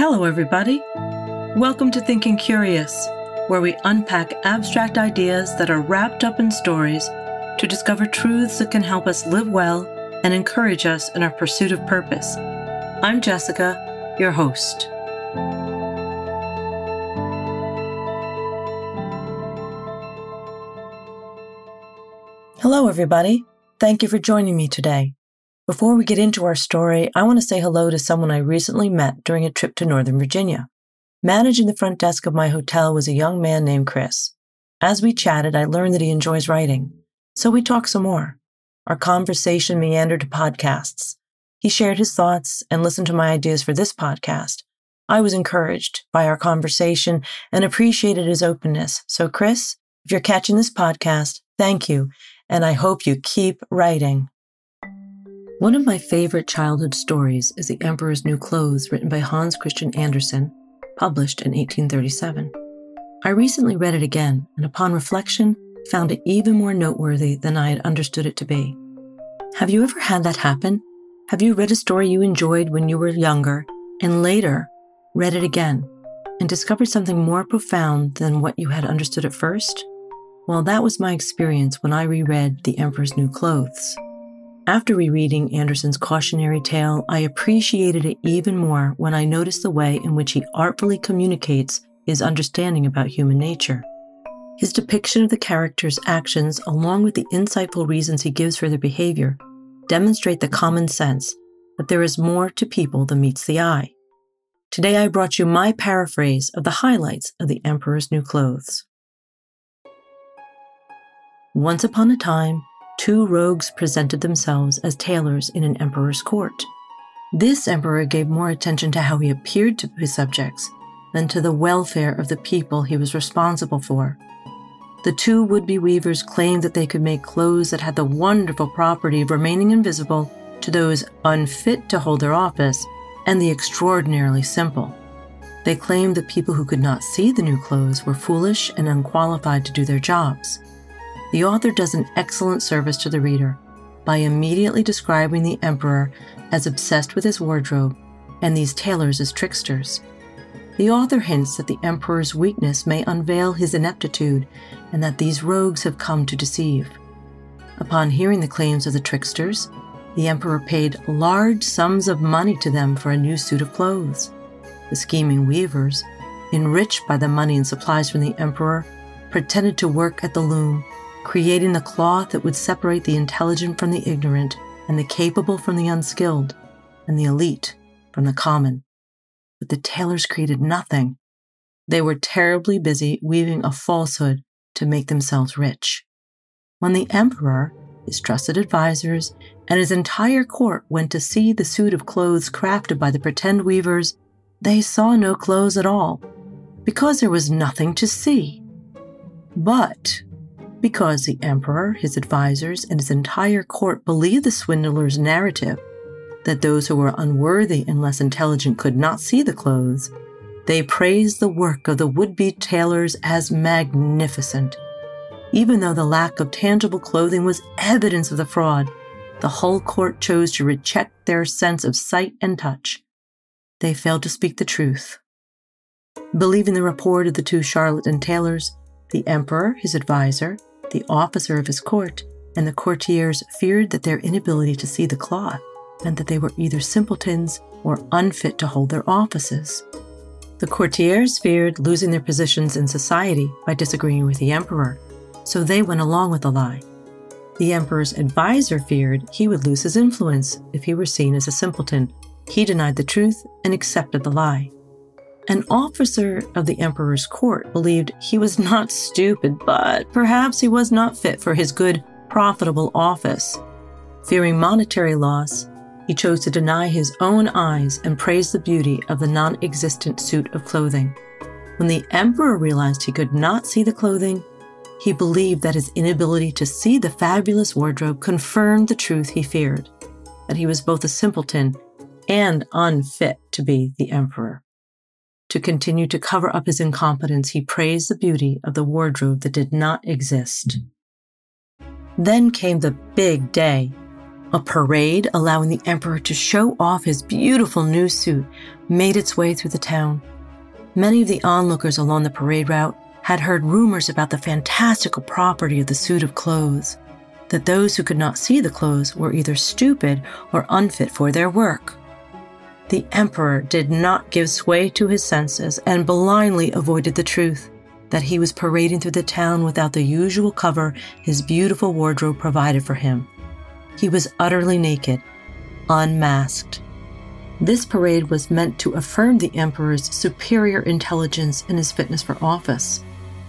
Hello, everybody. Welcome to Thinking Curious, where we unpack abstract ideas that are wrapped up in stories to discover truths that can help us live well and encourage us in our pursuit of purpose. I'm Jessica, your host. Hello, everybody. Thank you for joining me today. Before we get into our story, I want to say hello to someone I recently met during a trip to Northern Virginia. Managing the front desk of my hotel was a young man named Chris. As we chatted, I learned that he enjoys writing. So we talked some more. Our conversation meandered to podcasts. He shared his thoughts and listened to my ideas for this podcast. I was encouraged by our conversation and appreciated his openness. So, Chris, if you're catching this podcast, thank you, and I hope you keep writing. One of my favorite childhood stories is The Emperor's New Clothes, written by Hans Christian Andersen, published in 1837. I recently read it again, and upon reflection, found it even more noteworthy than I had understood it to be. Have you ever had that happen? Have you read a story you enjoyed when you were younger and later read it again and discovered something more profound than what you had understood at first? Well, that was my experience when I reread The Emperor's New Clothes. After rereading Andersen's cautionary tale, I appreciated it even more when I noticed the way in which he artfully communicates his understanding about human nature. His depiction of the characters' actions, along with the insightful reasons he gives for their behavior, demonstrate the common sense that there is more to people than meets the eye. Today I brought you my paraphrase of the highlights of the Emperor's New Clothes. Once upon a time, two rogues presented themselves as tailors in an emperor's court. This emperor gave more attention to how he appeared to his subjects than to the welfare of the people he was responsible for. The two would be weavers claimed that they could make clothes that had the wonderful property of remaining invisible to those unfit to hold their office and the extraordinarily simple. They claimed that people who could not see the new clothes were foolish and unqualified to do their jobs the author does an excellent service to the reader by immediately describing the emperor as obsessed with his wardrobe and these tailors as tricksters. The author hints that the emperor's weakness may unveil his ineptitude and that these rogues have come to deceive. Upon hearing the claims of the tricksters, the emperor paid large sums of money to them for a new suit of clothes. The scheming weavers, enriched by the money and supplies from the emperor, pretended to work at the loom creating the cloth that would separate the intelligent from the ignorant, and the capable from the unskilled, and the elite from the common. But the tailors created nothing. They were terribly busy weaving a falsehood to make themselves rich. When the emperor, his trusted advisers, and his entire court went to see the suit of clothes crafted by the pretend weavers, they saw no clothes at all, because there was nothing to see. But because the emperor, his advisers, and his entire court believed the swindler's narrative that those who were unworthy and less intelligent could not see the clothes, they praised the work of the would be tailors as magnificent. Even though the lack of tangible clothing was evidence of the fraud, the whole court chose to reject their sense of sight and touch. They failed to speak the truth. Believing the report of the two charlatan tailors, the emperor, his adviser, the officer of his court, and the courtiers feared that their inability to see the cloth meant that they were either simpletons or unfit to hold their offices. The courtiers feared losing their positions in society by disagreeing with the emperor, so they went along with the lie. The emperor's adviser feared he would lose his influence if he were seen as a simpleton. He denied the truth and accepted the lie. An officer of the emperor's court believed he was not stupid, but perhaps he was not fit for his good, profitable office. Fearing monetary loss, he chose to deny his own eyes and praise the beauty of the non existent suit of clothing. When the emperor realized he could not see the clothing, he believed that his inability to see the fabulous wardrobe confirmed the truth he feared that he was both a simpleton and unfit to be the emperor. To continue to cover up his incompetence, he praised the beauty of the wardrobe that did not exist. Then came the big day a parade allowing the emperor to show off his beautiful new suit made its way through the town. Many of the onlookers along the parade route had heard rumors about the fantastical property of the suit of clothes, that those who could not see the clothes were either stupid or unfit for their work. The emperor did not give sway to his senses and blindly avoided the truth that he was parading through the town without the usual cover his beautiful wardrobe provided for him. He was utterly naked, unmasked. This parade was meant to affirm the emperor's superior intelligence and his fitness for office.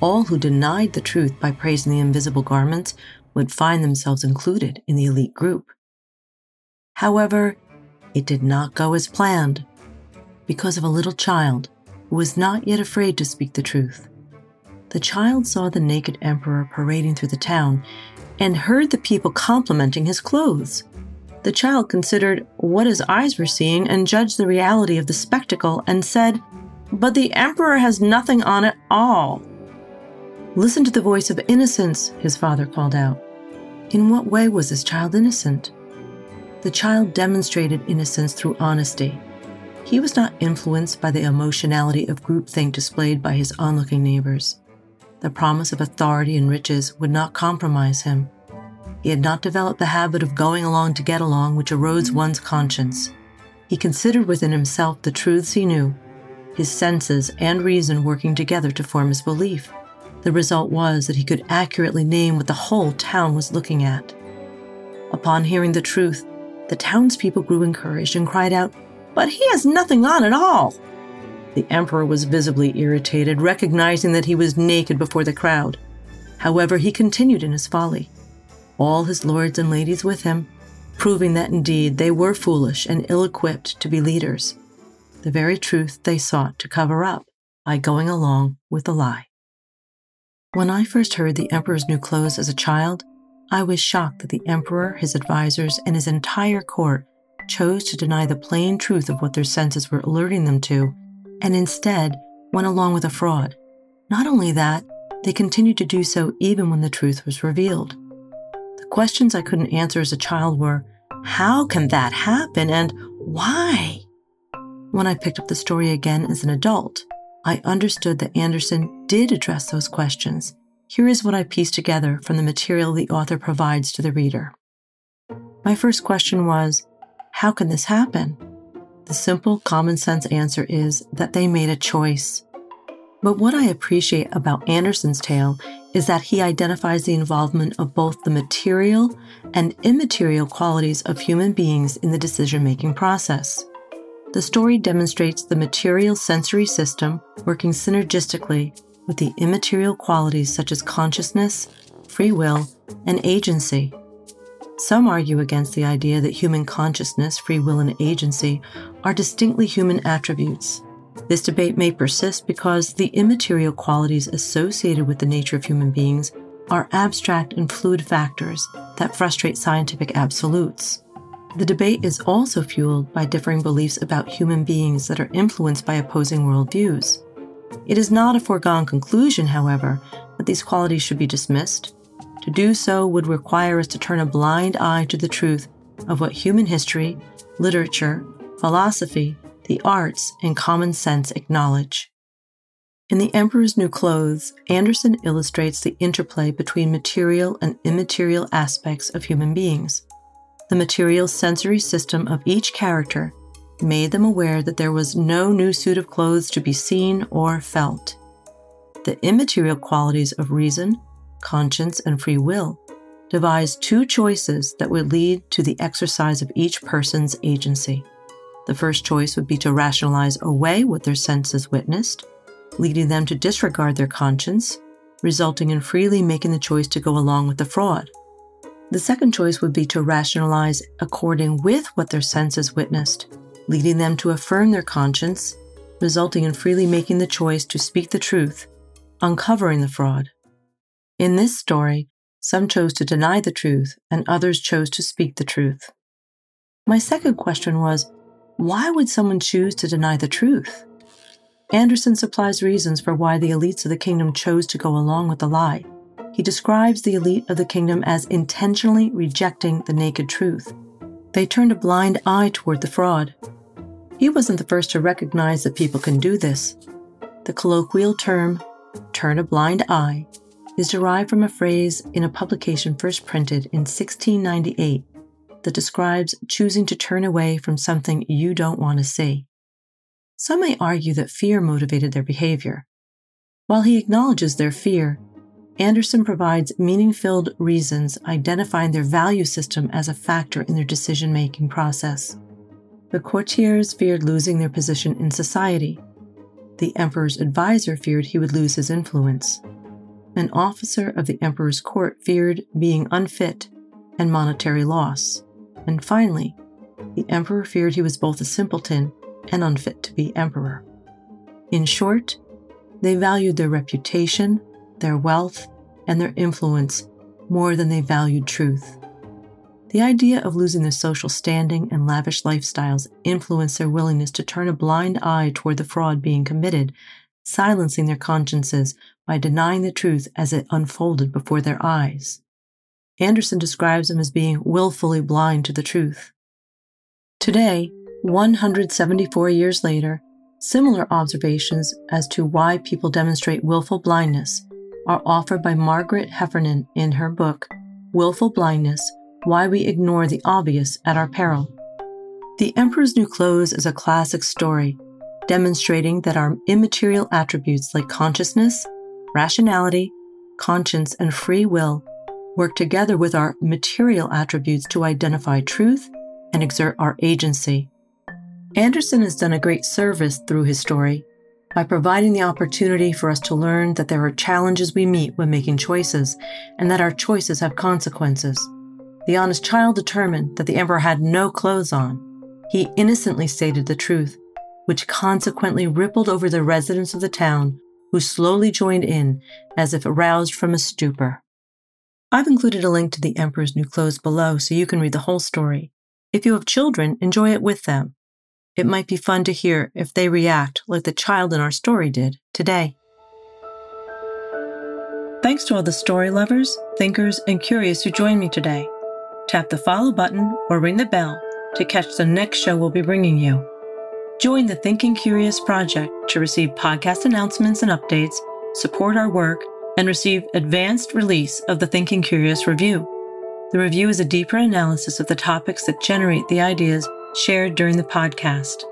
All who denied the truth by praising the invisible garments would find themselves included in the elite group. However, it did not go as planned because of a little child who was not yet afraid to speak the truth. The child saw the naked emperor parading through the town and heard the people complimenting his clothes. The child considered what his eyes were seeing and judged the reality of the spectacle and said, But the emperor has nothing on at all. Listen to the voice of innocence, his father called out. In what way was this child innocent? The child demonstrated innocence through honesty. He was not influenced by the emotionality of groupthink displayed by his onlooking neighbors. The promise of authority and riches would not compromise him. He had not developed the habit of going along to get along, which erodes one's conscience. He considered within himself the truths he knew, his senses and reason working together to form his belief. The result was that he could accurately name what the whole town was looking at. Upon hearing the truth, the townspeople grew encouraged and cried out, But he has nothing on at all! The emperor was visibly irritated, recognizing that he was naked before the crowd. However, he continued in his folly, all his lords and ladies with him, proving that indeed they were foolish and ill equipped to be leaders, the very truth they sought to cover up by going along with the lie. When I first heard the emperor's new clothes as a child, I was shocked that the emperor, his advisors, and his entire court chose to deny the plain truth of what their senses were alerting them to, and instead went along with a fraud. Not only that, they continued to do so even when the truth was revealed. The questions I couldn't answer as a child were how can that happen and why? When I picked up the story again as an adult, I understood that Andersen did address those questions. Here is what I pieced together from the material the author provides to the reader. My first question was How can this happen? The simple, common sense answer is that they made a choice. But what I appreciate about Andersen's tale is that he identifies the involvement of both the material and immaterial qualities of human beings in the decision making process. The story demonstrates the material sensory system working synergistically with the immaterial qualities such as consciousness, free will, and agency. Some argue against the idea that human consciousness, free will, and agency are distinctly human attributes. This debate may persist because the immaterial qualities associated with the nature of human beings are abstract and fluid factors that frustrate scientific absolutes. The debate is also fueled by differing beliefs about human beings that are influenced by opposing worldviews. It is not a foregone conclusion, however, that these qualities should be dismissed. To do so would require us to turn a blind eye to the truth of what human history, literature, philosophy, the arts, and common sense acknowledge. In The Emperor's New Clothes, Andersen illustrates the interplay between material and immaterial aspects of human beings the material sensory system of each character made them aware that there was no new suit of clothes to be seen or felt. The immaterial qualities of reason, conscience, and free will devised two choices that would lead to the exercise of each person's agency. The first choice would be to rationalize away what their senses witnessed, leading them to disregard their conscience, resulting in freely making the choice to go along with the fraud. The second choice would be to rationalize according with what their senses witnessed, leading them to affirm their conscience, resulting in freely making the choice to speak the truth, uncovering the fraud. In this story, some chose to deny the truth and others chose to speak the truth. My second question was why would someone choose to deny the truth? Andersen supplies reasons for why the elites of the kingdom chose to go along with the lie he describes the elite of the kingdom as intentionally rejecting the naked truth. They turned a blind eye toward the fraud. He wasn't the first to recognize that people can do this. The colloquial term, turn a blind eye, is derived from a phrase in a publication first printed in 1698 that describes choosing to turn away from something you don't want to see. Some may argue that fear motivated their behavior. While he acknowledges their fear, Andersen provides meaning filled reasons identifying their value system as a factor in their decision making process. The courtiers feared losing their position in society. The emperor's advisor feared he would lose his influence. An officer of the emperor's court feared being unfit and monetary loss. And finally, the emperor feared he was both a simpleton and unfit to be emperor. In short, they valued their reputation, their wealth, and their influence more than they valued truth. The idea of losing their social standing and lavish lifestyles influenced their willingness to turn a blind eye toward the fraud being committed, silencing their consciences by denying the truth as it unfolded before their eyes. Andersen describes them as being willfully blind to the truth. Today, 174 years later, similar observations as to why people demonstrate willful blindness are offered by Margaret Heffernan in her book, Willful Blindness Why We Ignore the Obvious at Our Peril. The Emperor's New Clothes is a classic story demonstrating that our immaterial attributes like consciousness, rationality, conscience, and free will work together with our material attributes to identify truth and exert our agency. Andersen has done a great service through his story by providing the opportunity for us to learn that there are challenges we meet when making choices and that our choices have consequences. The honest child determined that the emperor had no clothes on. He innocently stated the truth, which consequently rippled over the residents of the town, who slowly joined in as if aroused from a stupor. I've included a link to the emperor's new clothes below so you can read the whole story. If you have children, enjoy it with them. It might be fun to hear if they react like the child in our story did today. Thanks to all the story lovers, thinkers, and curious who joined me today. Tap the follow button or ring the bell to catch the next show we'll be bringing you. Join the Thinking Curious Project to receive podcast announcements and updates, support our work, and receive advanced release of the Thinking Curious Review. The review is a deeper analysis of the topics that generate the ideas shared during the podcast.